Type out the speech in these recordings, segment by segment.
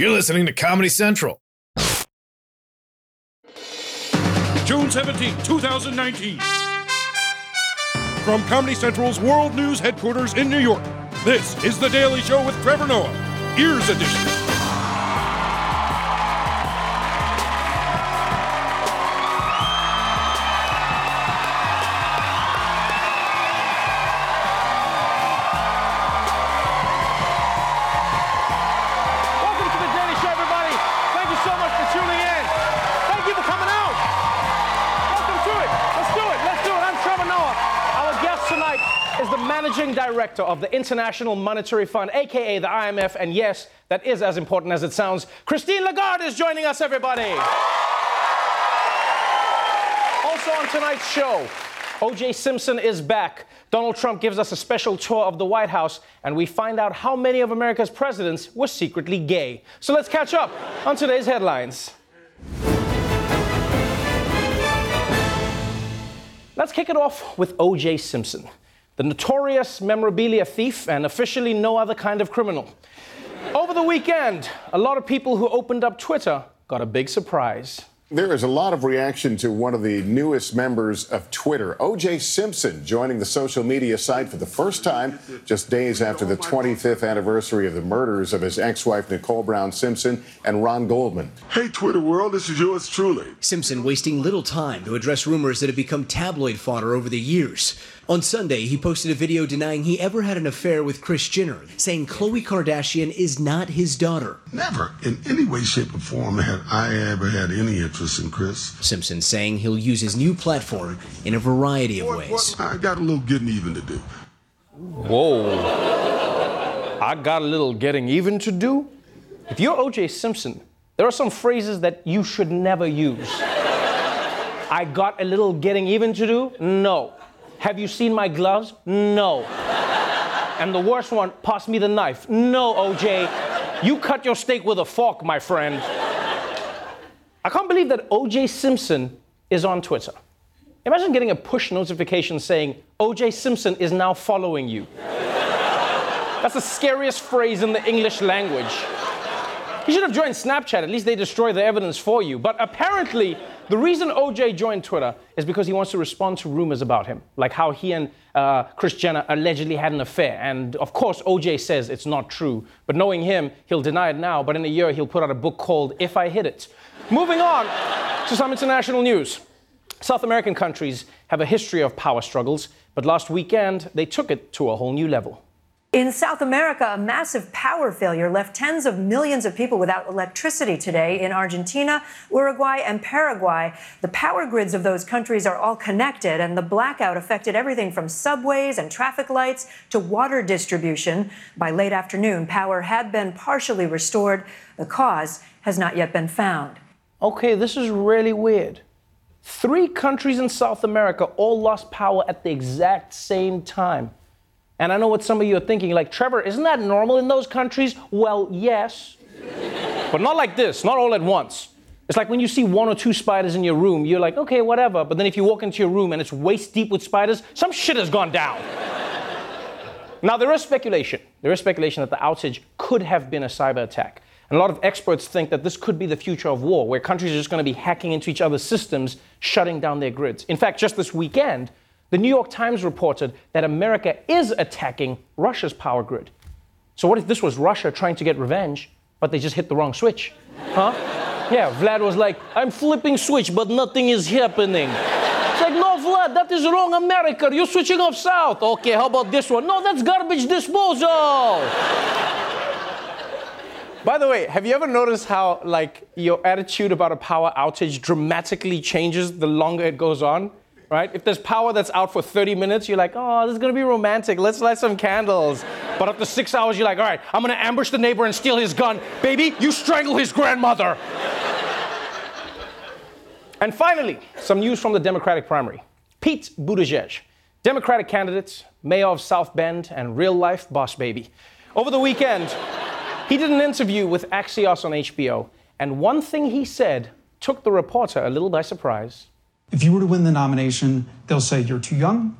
You're listening to Comedy Central. June 17, 2019. From Comedy Central's World News headquarters in New York, this is The Daily Show with Trevor Noah, Ears Edition. Managing director of the International Monetary Fund, aka the IMF, and yes, that is as important as it sounds. Christine Lagarde is joining us, everybody. Also on tonight's show, OJ Simpson is back. Donald Trump gives us a special tour of the White House, and we find out how many of America's presidents were secretly gay. So let's catch up on today's headlines. Let's kick it off with OJ Simpson, the notorious memorabilia thief and officially no other kind of criminal. Over the weekend, a lot of people who opened up Twitter got a big surprise. There is a lot of reaction to one of the newest members of Twitter, OJ Simpson, joining the social media site for the first time just days after the 25th anniversary of the murders of his ex wife, Nicole Brown Simpson, and Ron Goldman. Hey, Twitter world, this is yours truly. Simpson wasting little time to address rumors that have become tabloid fodder over the years. On Sunday, he posted a video denying he ever had an affair with Kris Jenner, saying Khloe Kardashian is not his daughter. Never, in any way, shape, or form, had I ever had any interest in Kris. Simpson saying he'll use his new platform in a variety of ways. I got a little getting even to do. Whoa. I got a little getting even to do. If you're OJ Simpson, there are some phrases that you should never use. I got a little getting even to do? No. Have you seen my gloves? No. And the worst one, pass me the knife. No, OJ. You cut your steak with a fork, my friend. I can't believe that OJ Simpson is on Twitter. Imagine getting a push notification saying, OJ Simpson is now following you. That's the scariest phrase in the English language. He should have joined Snapchat. At least they destroy the evidence for you. But apparently, the reason OJ joined Twitter is because he wants to respond to rumors about him, like how he and uh, Kris Jenner allegedly had an affair. And of course, OJ says it's not true. But knowing him, he'll deny it now. But in a year, he'll put out a book called If I Hit It. Moving on to some international news. South American countries have a history of power struggles, but last weekend they took it to a whole new level. In South America, a massive power failure left tens of millions of people without electricity today. In Argentina, Uruguay, and Paraguay, the power grids of those countries are all connected, and the blackout affected everything from subways and traffic lights to water distribution. By late afternoon, power had been partially restored. The cause has not yet been found. Okay, this is really weird. Three countries in South America all lost power at the exact same time. And I know what some of you are thinking, like, Trevor, isn't that normal in those countries? Well, yes. but not like this, not all at once. It's like when you see one or two spiders in your room, you're like, okay, whatever. But then if you walk into your room and it's waist deep with spiders, some shit has gone down. now, there is speculation. There is speculation that the outage could have been a cyber attack. And a lot of experts think that this could be the future of war, where countries are just going to be hacking into each other's systems, shutting down their grids. In fact, just this weekend, the New York Times reported that America is attacking Russia's power grid. So, what if this was Russia trying to get revenge, but they just hit the wrong switch? Huh? Yeah, Vlad was like, I'm flipping switch, but nothing is happening. It's like, no, Vlad, that is wrong, America. You're switching off south. Okay, how about this one? No, that's garbage disposal. By the way, have you ever noticed how like your attitude about a power outage dramatically changes the longer it goes on? Right? If there's power that's out for 30 minutes, you're like, oh, this is gonna be romantic. Let's light some candles. But after six hours, you're like, all right, I'm gonna ambush the neighbor and steal his gun. Baby, you strangle his grandmother. and finally, some news from the Democratic primary. Pete Buttigieg, Democratic candidate, mayor of South Bend, and real life boss baby. Over the weekend, he did an interview with Axios on HBO, and one thing he said took the reporter a little by surprise. If you were to win the nomination, they'll say you're too young,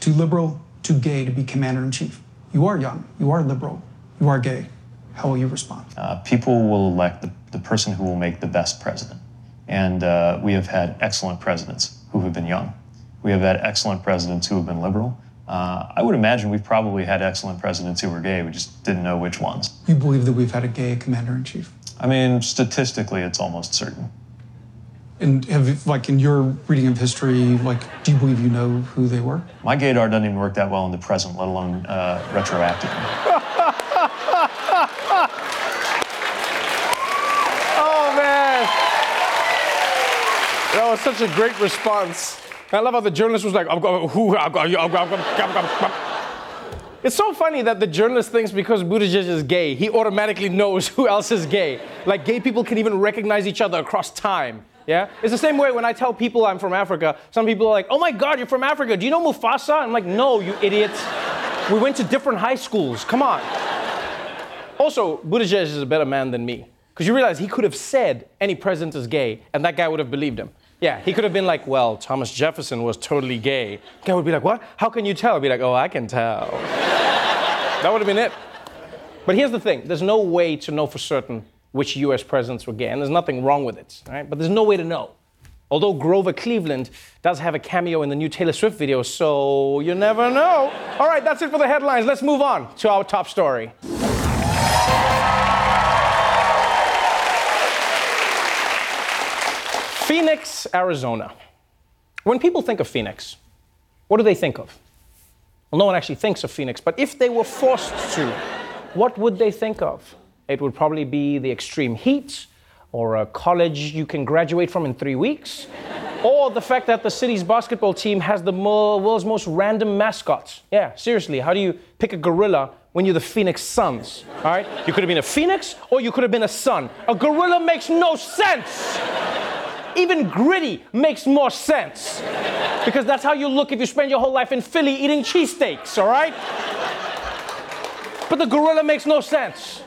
too liberal, too gay to be commander in chief. You are young, you are liberal, you are gay. how will you respond? Uh, people will elect the, the person who will make the best president. And uh, we have had excellent presidents who have been young. We have had excellent presidents who have been liberal. Uh, I would imagine we've probably had excellent presidents who were gay. We just didn't know which ones. You believe that we've had a gay commander in chief? I mean, statistically, it's almost certain. And have, like, in your reading of history, like, do you believe you know who they were? My gaydar doesn't even work that well in the present, let alone uh, retroactively. Oh man, that was such a great response. I love how the journalist was like, I'm going, who, I'm going, I'm going, I'm going, I'm going. It's so funny that the journalist thinks because Buttigieg is gay, he automatically knows who else is gay. Like gay people can even recognize each other across time. Yeah? It's the same way when I tell people I'm from Africa, some people are like, oh my God, you're from Africa. Do you know Mufasa? I'm like, no, you idiots. We went to different high schools. Come on. Also, Buttigieg is a better man than me. Because you realize he could have said any president is gay, and that guy would have believed him. Yeah, he could have been like, well, Thomas Jefferson was totally gay. Guy would be like, what? How can you tell? I'd be like, oh, I can tell. that would have been it. But here's the thing there's no way to know for certain which US presidents were gay, and there's nothing wrong with it, right? But there's no way to know. Although Grover Cleveland does have a cameo in the new Taylor Swift video, so you never know. All right, that's it for the headlines. Let's move on to our top story. Phoenix, Arizona. When people think of Phoenix, what do they think of? Well, no one actually thinks of Phoenix, but if they were forced to, what would they think of? It would probably be the extreme heat, or a college you can graduate from in three weeks, or the fact that the city's basketball team has the world's most random mascots. Yeah, seriously, how do you pick a gorilla when you're the Phoenix Suns? All right? You could have been a phoenix, or you could have been a sun. A gorilla makes no sense. Even gritty makes more sense. Because that's how you look if you spend your whole life in Philly eating cheesesteaks, all right? But the gorilla makes no sense.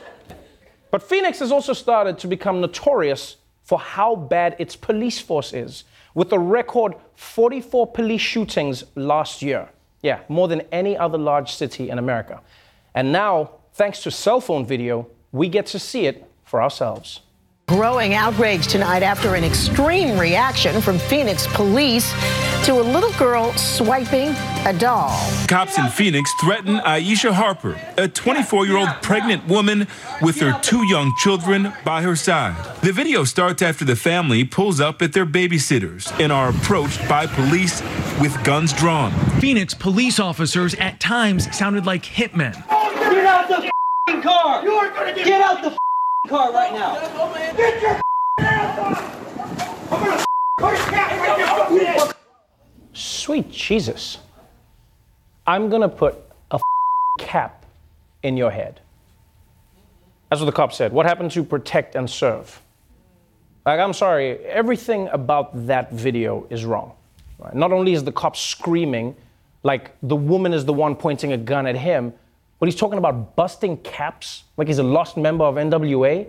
But Phoenix has also started to become notorious for how bad its police force is, with a record 44 police shootings last year. Yeah, more than any other large city in America. And now, thanks to cell phone video, we get to see it for ourselves. Growing outrage tonight after an extreme reaction from Phoenix police to a little girl swiping a doll. Cops in Phoenix threaten Iesha Harper, a 24 year old pregnant woman with her two young children by her side. The video starts after the family pulls up at their babysitters and are approached by police with guns drawn. Phoenix police officers at times sounded like hitmen. Get out the f***ing car! You are gonna get, get out the f***ing car right now! Get your I'm gonna Sweet Jesus. I'm gonna put a cap in your head. That's what the cop said. What happened to protect and serve? Like, I'm sorry, everything about that video is wrong. Right? Not only is the cop screaming, like the woman is the one pointing a gun at him, but he's talking about busting caps, like he's a lost member of NWA.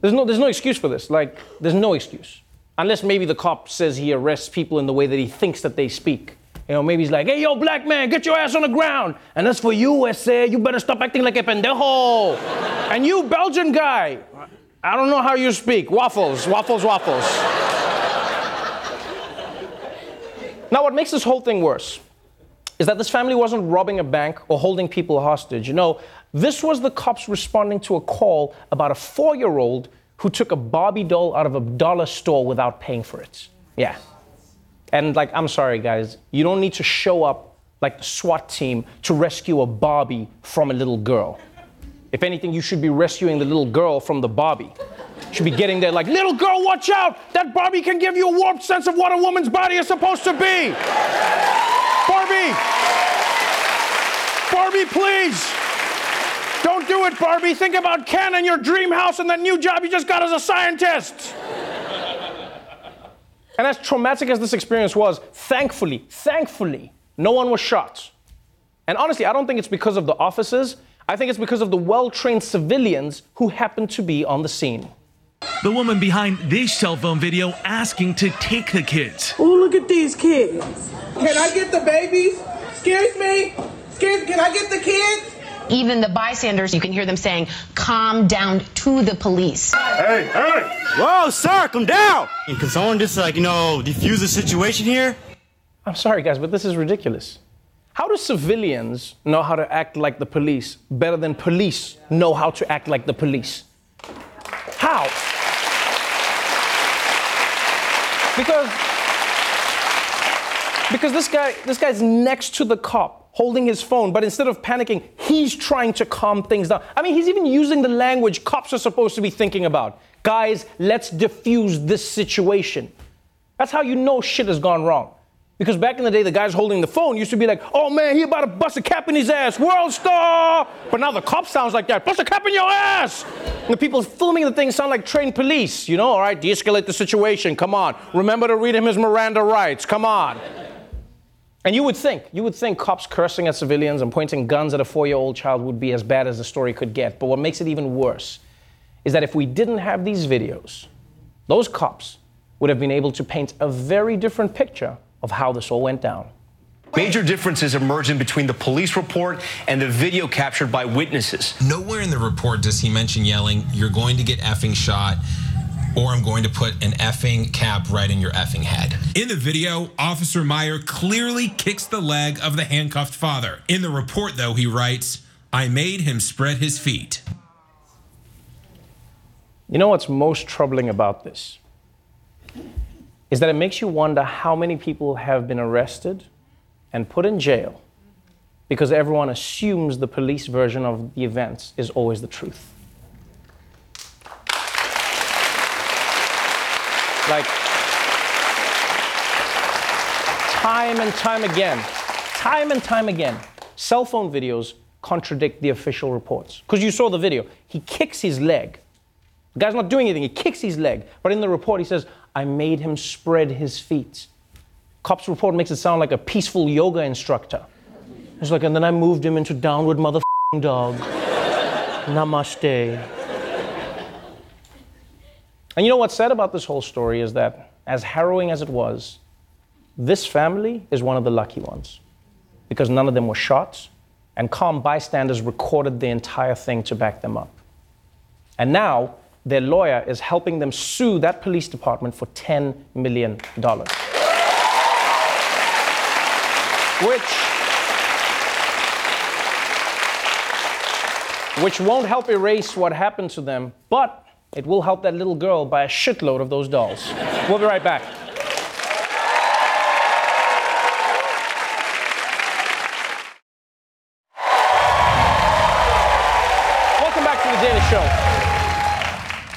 There's no, there's no excuse for this. Like, there's no excuse. Unless maybe the cop says he arrests people in the way that he thinks that they speak. You know, maybe he's like, hey, yo, black man, get your ass on the ground. And as for you, say, you better stop acting like a pendejo. and you, Belgian guy, I don't know how you speak. Waffles, waffles, waffles. now, what makes this whole thing worse is that this family wasn't robbing a bank or holding people hostage. You know, this was the cops responding to a call about a four year old who took a Barbie doll out of a dollar store without paying for it. Yeah. And, like, I'm sorry, guys, you don't need to show up like the SWAT team to rescue a Barbie from a little girl. If anything, you should be rescuing the little girl from the Barbie. Should be getting there like, little girl, watch out! That Barbie can give you a warped sense of what a woman's body is supposed to be. Barbie! Barbie, please! Don't do it, Barbie. Think about Ken and your dream house and that new job you just got as a scientist. and as traumatic as this experience was, thankfully, thankfully, no one was shot. And honestly, I don't think it's because of the officers. I think it's because of the well trained civilians who happened to be on the scene. The woman behind this cell phone video asking to take the kids. Oh, look at these kids. Can I get the babies? Excuse me? Excuse Can I get the kids? Even the bystanders, you can hear them saying, calm down to the police. Hey, hey! Whoa, sir, come down! And can someone just, like, you know, defuse the situation here? I'm sorry, guys, but this is ridiculous. How do civilians know how to act like the police better than police know how to act like the police? How? Because because this guy this guy's next to the cop holding his phone, but instead of panicking, he's trying to calm things down. I mean, he's even using the language cops are supposed to be thinking about. Guys, let's diffuse this situation. That's how you know shit has gone wrong. Because back in the day, the guys holding the phone used to be like, oh man, he about to bust a cap in his ass, world star! But now the cop sounds like that, bust a cap in your ass! And the people filming the thing sound like trained police, you know? All right, de escalate the situation, come on. Remember to read him his Miranda rights, come on. And you would think, you would think cops cursing at civilians and pointing guns at a four year old child would be as bad as the story could get. But what makes it even worse is that if we didn't have these videos, those cops would have been able to paint a very different picture of how this all went down. Major differences emerging between the police report and the video captured by witnesses. Nowhere in the report does he mention yelling, You're going to get effing shot or I'm going to put an effing cap right in your effing head. In the video, Officer Meyer clearly kicks the leg of the handcuffed father. In the report, though, he writes, I made him spread his feet. You know what's most troubling about this? Is that it makes you wonder how many people have been arrested and put in jail because everyone assumes the police version of the events is always the truth. Like, time and time again, time and time again, cell phone videos contradict the official reports. Because you saw the video. He kicks his leg. The guy's not doing anything, he kicks his leg. But in the report, he says, I made him spread his feet. Cop's report makes it sound like a peaceful yoga instructor. It's like, and then I moved him into downward mother dog. Namaste. And you know what's sad about this whole story is that, as harrowing as it was, this family is one of the lucky ones because none of them were shot, and calm bystanders recorded the entire thing to back them up. And now, their lawyer is helping them sue that police department for $10 million. Which, which won't help erase what happened to them, but it will help that little girl buy a shitload of those dolls. We'll be right back.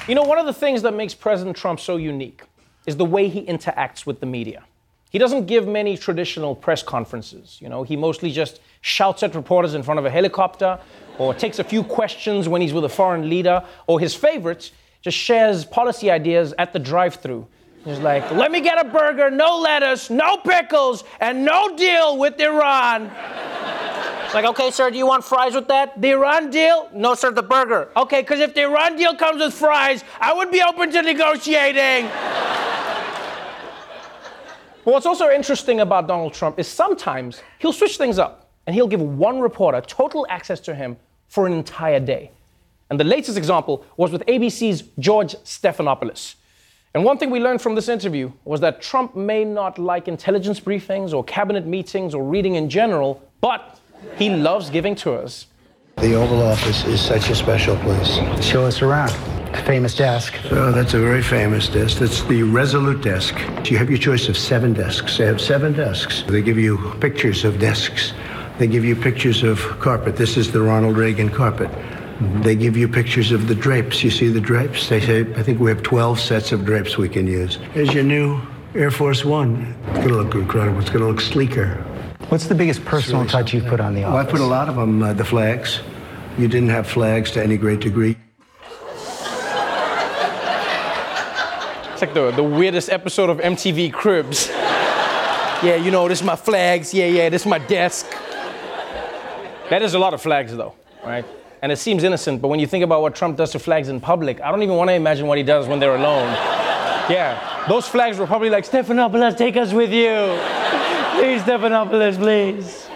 You know, one of the things that makes President Trump so unique is the way he interacts with the media. He doesn't give many traditional press conferences. You know, he mostly just shouts at reporters in front of a helicopter or takes a few questions when he's with a foreign leader, or his favorites, just shares policy ideas at the drive through. He's like, let me get a burger, no lettuce, no pickles, and no deal with Iran. It's like, okay, sir, do you want fries with that? The Iran deal? No, sir, the burger. Okay, because if the Iran deal comes with fries, I would be open to negotiating. but what's also interesting about Donald Trump is sometimes he'll switch things up and he'll give one reporter total access to him for an entire day. And the latest example was with ABC's George Stephanopoulos. And one thing we learned from this interview was that Trump may not like intelligence briefings or cabinet meetings or reading in general, but he loves giving tours. The Oval Office is such a special place. Show us around. The famous desk. Oh, that's a very famous desk. That's the Resolute desk. You have your choice of seven desks. They have seven desks. They give you pictures of desks. They give you pictures of carpet. This is the Ronald Reagan carpet. They give you pictures of the drapes. You see the drapes? They say, I think we have 12 sets of drapes we can use. Here's your new Air Force One. It's going to look incredible. It's going to look sleeker. What's the biggest personal really touch you've put on the Well, I put a lot of them, uh, the flags. You didn't have flags to any great degree. It's like the, the weirdest episode of MTV Cribs. yeah, you know, this is my flags. Yeah, yeah, this is my desk. That is a lot of flags, though, right? And it seems innocent, but when you think about what Trump does to flags in public, I don't even want to imagine what he does when they're alone. Yeah, those flags were probably like, Stephanopoulos, take us with you. Please, Stephanopoulos, please.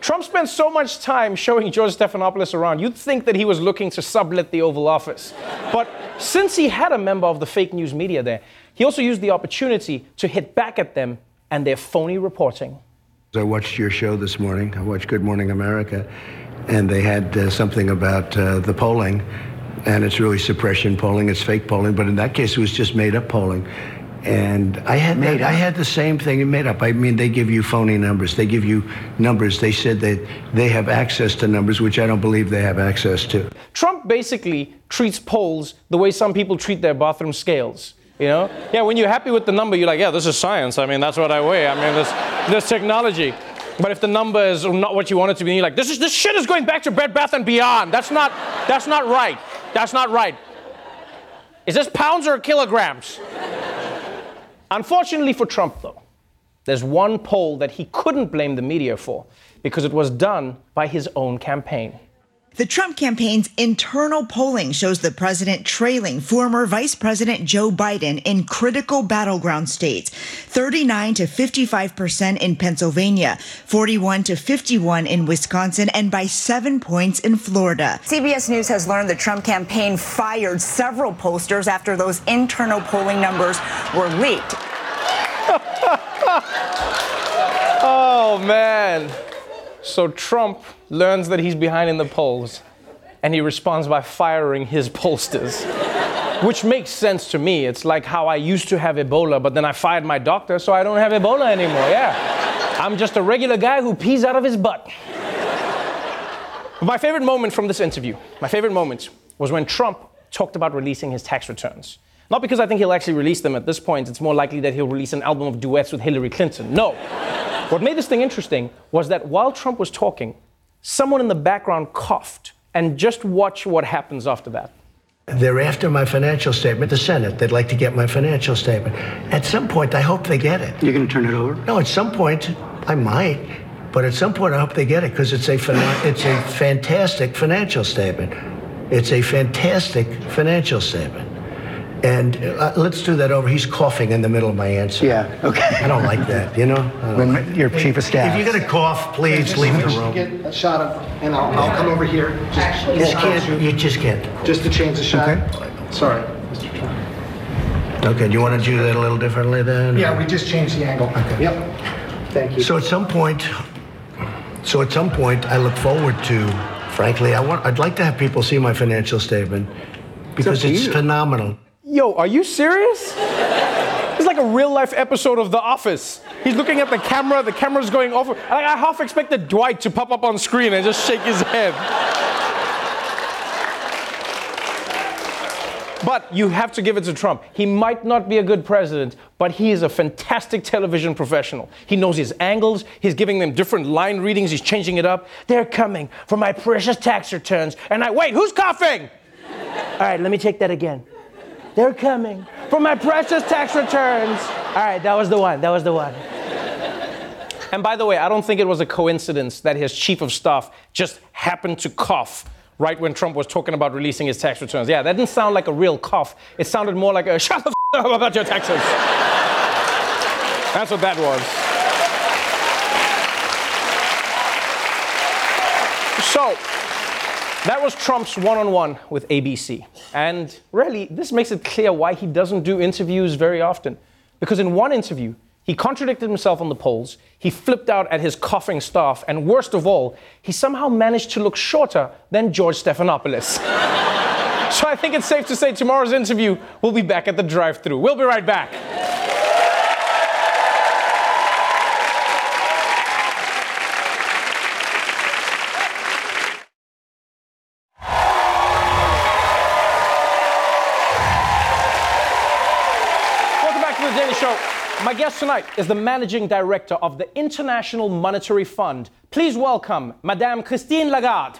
Trump spent so much time showing George Stephanopoulos around, you'd think that he was looking to sublet the Oval Office. But since he had a member of the fake news media there, he also used the opportunity to hit back at them and their phony reporting. I watched your show this morning. I watched Good Morning America, and they had uh, something about uh, the polling, and it's really suppression polling. It's fake polling, but in that case, it was just made up polling. And I had made, I had the same thing made up. I mean, they give you phony numbers. They give you numbers. They said that they have access to numbers, which I don't believe they have access to. Trump basically treats polls the way some people treat their bathroom scales. You know? Yeah, when you're happy with the number, you're like, yeah, this is science. I mean, that's what I weigh. I mean, this, this technology. But if the number is not what you want it to be, you're like, this is this shit is going back to Bed Bath and Beyond. That's not that's not right. That's not right. Is this pounds or kilograms? Unfortunately for Trump, though, there's one poll that he couldn't blame the media for because it was done by his own campaign. The Trump campaign's internal polling shows the president trailing former Vice President Joe Biden in critical battleground states 39 to 55 percent in Pennsylvania, 41 to 51 in Wisconsin, and by seven points in Florida. CBS News has learned the Trump campaign fired several pollsters after those internal polling numbers were leaked. oh, man. So Trump learns that he's behind in the polls and he responds by firing his pollsters. Which makes sense to me. It's like how I used to have Ebola, but then I fired my doctor, so I don't have Ebola anymore. Yeah. I'm just a regular guy who pees out of his butt. But my favorite moment from this interview, my favorite moment, was when Trump talked about releasing his tax returns. Not because I think he'll actually release them at this point, it's more likely that he'll release an album of duets with Hillary Clinton. No. What made this thing interesting was that while Trump was talking, someone in the background coughed. And just watch what happens after that. They're after my financial statement, the Senate. They'd like to get my financial statement. At some point, I hope they get it. You're going to turn it over? No, at some point, I might. But at some point, I hope they get it because it's a it's a fantastic financial statement. It's a fantastic financial statement. And uh, let's do that over. He's coughing in the middle of my answer. Yeah, okay. I don't like that, you know? When your chief of staff. If you're going to cough, please Just- leave the just room. Get a shot of, and I'll, I'll come over here. Just, You just can't, you just can't. just to change the shot. Okay. Sorry, Mr. Trump. Okay, do you want to do that a little differently then? Yeah, we just changed the angle. Okay. Yep. Thank you. So at some point, so at some point, I look forward to, frankly, I want, I'd like to have people see my financial statement because to it's you. phenomenal. Yo, are you serious? It's like a real life episode of The Office. He's looking at the camera, the camera's going off. I, I half expected Dwight to pop up on screen and just shake his head. But you have to give it to Trump. He might not be a good president, but he is a fantastic television professional. He knows his angles, he's giving them different line readings, he's changing it up. They're coming for my precious tax returns. And I, wait, who's coughing? All right, let me take that again. They're coming for my precious tax returns. All right, that was the one. That was the one. And by the way, I don't think it was a coincidence that his chief of staff just happened to cough right when Trump was talking about releasing his tax returns. Yeah, that didn't sound like a real cough. It sounded more like a shut the f- up about your taxes. That's what that was. So, that was Trump's one on one with ABC. And really, this makes it clear why he doesn't do interviews very often. Because in one interview, he contradicted himself on the polls, he flipped out at his coughing staff, and worst of all, he somehow managed to look shorter than George Stephanopoulos. so I think it's safe to say tomorrow's interview will be back at the drive through. We'll be right back. My guest tonight is the managing director of the International Monetary Fund. Please welcome Madame Christine Lagarde.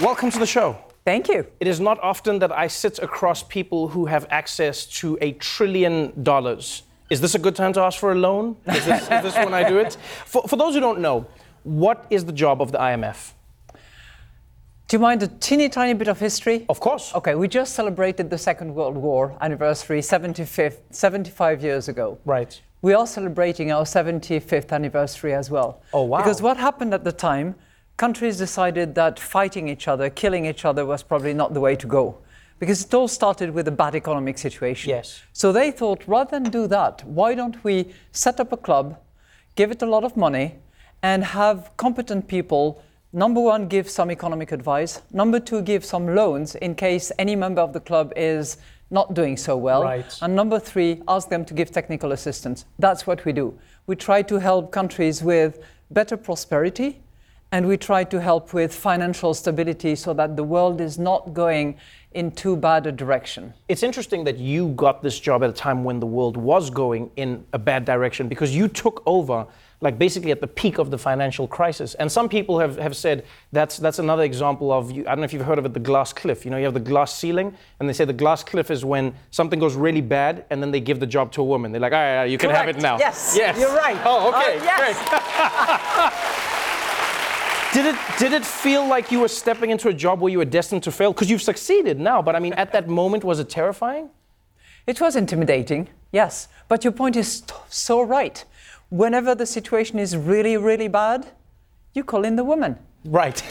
Welcome to the show. Thank you. It is not often that I sit across people who have access to a trillion dollars. Is this a good time to ask for a loan? Is this, is this when I do it? For, for those who don't know, what is the job of the IMF? Do you mind a teeny tiny bit of history? Of course. Okay, we just celebrated the Second World War anniversary 75, 75 years ago. Right. We are celebrating our 75th anniversary as well. Oh, wow. Because what happened at the time, countries decided that fighting each other, killing each other was probably not the way to go. Because it all started with a bad economic situation. Yes. So they thought rather than do that, why don't we set up a club, give it a lot of money, and have competent people number one, give some economic advice. Number two, give some loans in case any member of the club is not doing so well. Right. And number three, ask them to give technical assistance. That's what we do. We try to help countries with better prosperity and we try to help with financial stability so that the world is not going in too bad a direction. It's interesting that you got this job at a time when the world was going in a bad direction because you took over like basically at the peak of the financial crisis. And some people have, have said that's that's another example of I don't know if you've heard of it, the glass cliff. You know, you have the glass ceiling, and they say the glass cliff is when something goes really bad, and then they give the job to a woman. They're like, all right, all right you can have it now. Yes, yes, you're right. Oh, okay, Uh, yes. Did it did it feel like you were stepping into a job where you were destined to fail? Because you've succeeded now, but I mean, at that moment, was it terrifying? It was intimidating, yes. But your point is t- so right. Whenever the situation is really, really bad, you call in the woman. Right.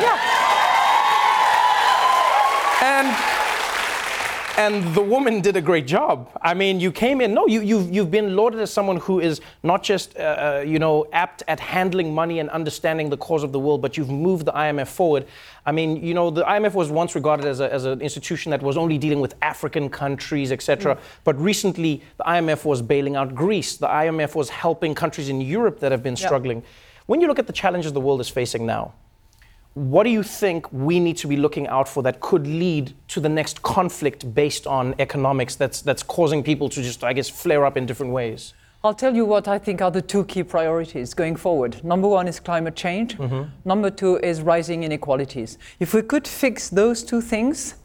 Yeah. And and the woman did a great job. I mean, you came in. No, you, you've you've been lauded as someone who is not just uh, uh, you know apt at handling money and understanding the cause of the world, but you've moved the IMF forward. I mean, you know, the IMF was once regarded as, a, as an institution that was only dealing with African countries, etc. Mm. But recently, the IMF was bailing out Greece. The IMF was helping countries in Europe that have been struggling. When you look at the challenges the world is facing now, what do you think we need to be looking out for that could lead to the next conflict based on economics that's, that's causing people to just, I guess, flare up in different ways? I'll tell you what I think are the two key priorities going forward. Number one is climate change. Mm-hmm. Number two is rising inequalities. If we could fix those two things,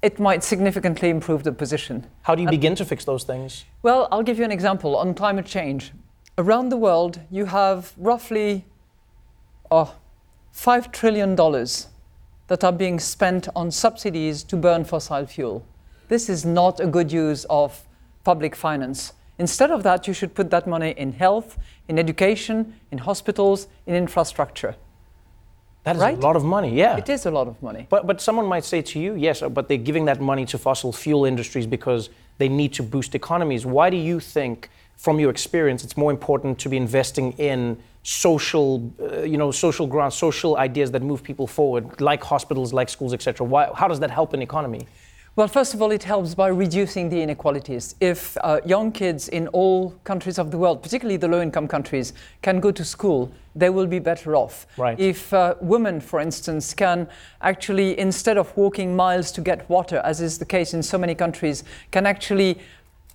it might significantly improve the position. How do you begin to fix those things? Well, I'll give you an example on climate change. Around the world, you have roughly oh, $5 trillion that are being spent on subsidies to burn fossil fuel. This is not a good use of public finance. Instead of that, you should put that money in health, in education, in hospitals, in infrastructure. That is Right? a lot of money, yeah. It is a lot of money. But, but someone might say to you, yes, uh, but they're giving that money to fossil fuel industries because they need to boost economies. Why do you think, from your experience, it's more important to be investing in social, uh, you know, social grants, social ideas that move people forward, like hospitals, like schools, etc.? Why, how does that help an economy? Well, first of all, it helps by reducing the inequalities. If uh, young kids in all countries of the world, particularly the low income countries, can go to school, they will be better off. Right. If uh, women, for instance, can actually, instead of walking miles to get water, as is the case in so many countries, can actually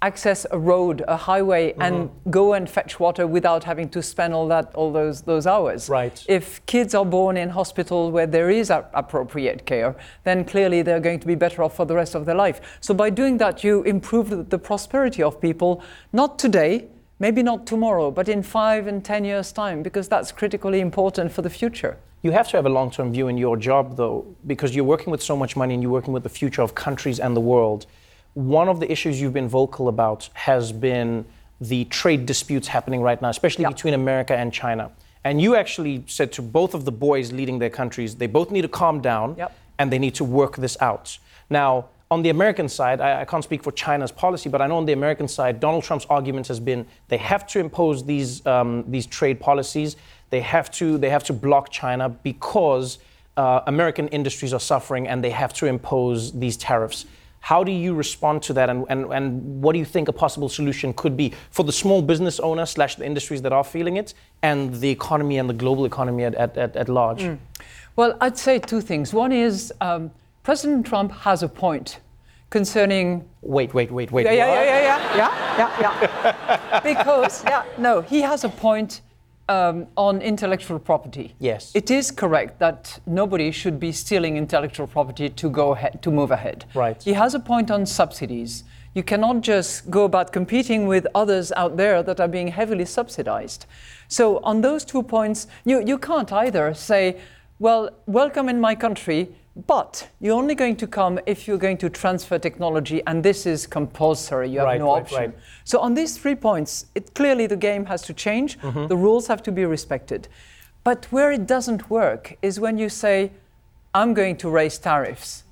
access a road, a highway, mm-hmm. and go and fetch water without having to spend all that, all those those hours. Right. If kids are born in hospital where there is a- appropriate care, then clearly they're going to be better off for the rest of their life. So by doing that, you improve the, the prosperity of people, not today, maybe not tomorrow, but in five and ten years' time, because that's critically important for the future. You have to have a long term view in your job, though, because you're working with so much money and you're working with the future of countries and the world. One of the issues you've been vocal about has been the trade disputes happening right now, especially between America and China. And you actually said to both of the boys leading their countries, they both need to calm down Yep. and they need to work this out. Now, on the American side, I, I can't speak for China's policy, but I know on the American side, Donald Trump's argument has been they have to impose these, um, these trade policies. They have to, they have to block China because uh, American industries are suffering and they have to impose these tariffs. How do you respond to that, and, and, and what do you think a possible solution could be for the small business owner slash the industries that are feeling it, and the economy and the global economy at, at, at, at large? Mm. Well, I'd say two things. One is um, President Trump has a point concerning. Wait, wait, wait, wait. Yeah, yeah, yeah, yeah, yeah, yeah, yeah, yeah. because, yeah, no, he has a point um, on intellectual property. Yes. It is correct that nobody should be stealing intellectual property to go ahead, to move ahead. Right. He has a point on subsidies. You cannot just go about competing with others out there that are being heavily subsidized. So on those two points, you, you can't either say well, welcome in my country, but you're only going to come if you're going to transfer technology, and this is compulsory. You have Right, no right, option. right. So on these three points, it clearly the game has to change. Mhm. The rules have to be respected. But where it doesn't work is when you say, "I'm going to raise tariffs,"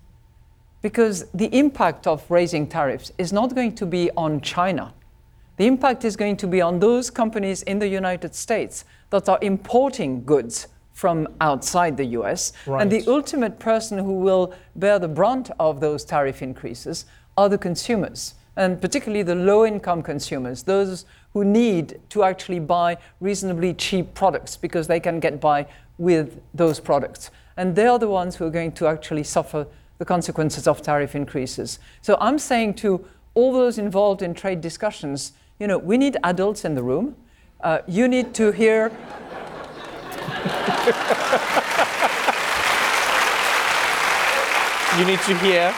because the impact of raising tariffs is not going to be on China. The impact is going to be on those companies in the United States that are importing goods from outside the US. And the ultimate person who will bear the brunt of those tariff increases are the consumers, and particularly the low income consumers, those who need to actually buy reasonably cheap products because they can get by with those products. And they are the ones who are going to actually suffer the consequences of tariff increases. So I'm saying to all those involved in trade discussions, you know, we need adults in the room. Uh, you need to hear. You need to hear.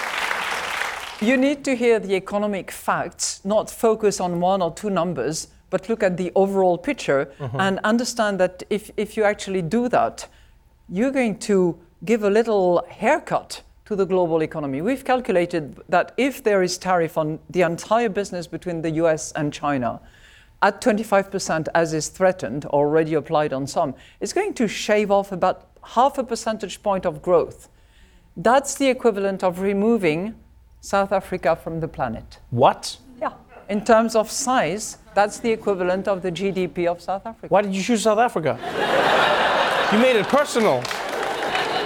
You need to hear the economic facts, not focus on one or two numbers, but look at the overall picture Mhm. and understand that if, if you actually do that, you're going to give a little haircut to the global economy. We've calculated that if there is tariff on the entire business between the US and China, at 25% as is threatened, already applied on some, it's going to shave off about half a percentage point of growth. That's the equivalent of removing South Africa from the planet. What? Yeah. In terms of size, that's the equivalent of the GDP of South Africa. Why did you choose South Africa? you made it personal.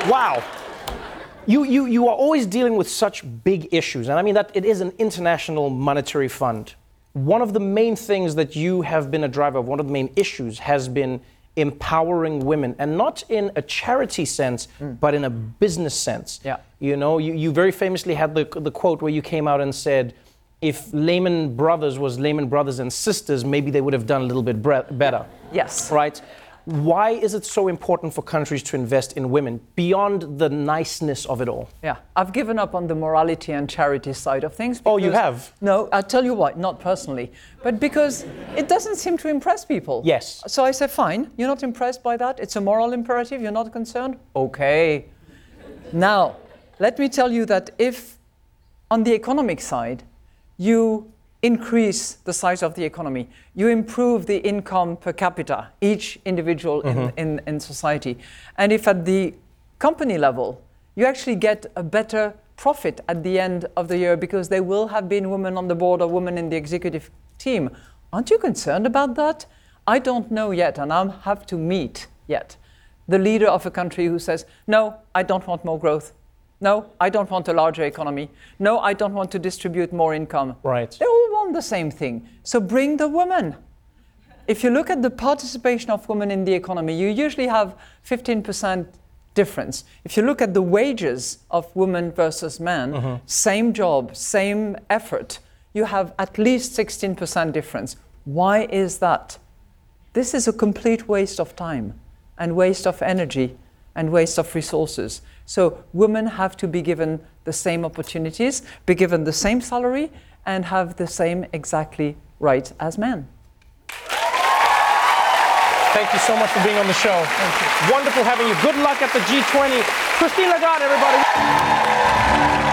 Wow. You, you, you are always dealing with such big issues. And I mean that it is an international monetary fund. One of the main things that you have been a driver of, one of the main issues has been empowering women and not in a charity sense, mm. but in a business sense. Yeah. You know, you, you very famously had the, the quote where you came out and said, if Lehman Brothers was Lehman Brothers and Sisters, maybe they would have done a little bit better. Yes. Right? Why is it so important for countries to invest in women beyond the niceness of it all? Yeah, I've given up on the morality and charity side of things. Oh, you have? No, I'll tell you why, not personally, but because it doesn't seem to impress people. Yes. So I say, fine, you're not impressed by that. It's a moral imperative, you're not concerned? Okay. Now, let me tell you that if on the economic side, you increase the size of the economy, you improve the income per capita, each individual in, Mhm. in, in society, and if at the company level, you actually get a better profit at the end of the year because there will have been women on the board or women in the executive team. Aren't you concerned about that? I don't know yet, and I have to meet yet the leader of a country who says, No, I don't want more growth. No, I don't want a larger economy. No, I don't want to distribute more income. Right. They all want the same thing. So bring the women. If you look at the participation of women in the economy, you usually have 15% difference. If you look at the wages of women versus men, Mhm. same job, same effort, you have at least 16% difference. Why is that? This is a complete waste of time and waste of energy and waste of resources. So women have to be given the same opportunities, be given the same salary, and have the same exactly rights as men. Thank you so much for being on the show. Wonderful having you. Good luck at the G20. Christine Lagarde, everybody.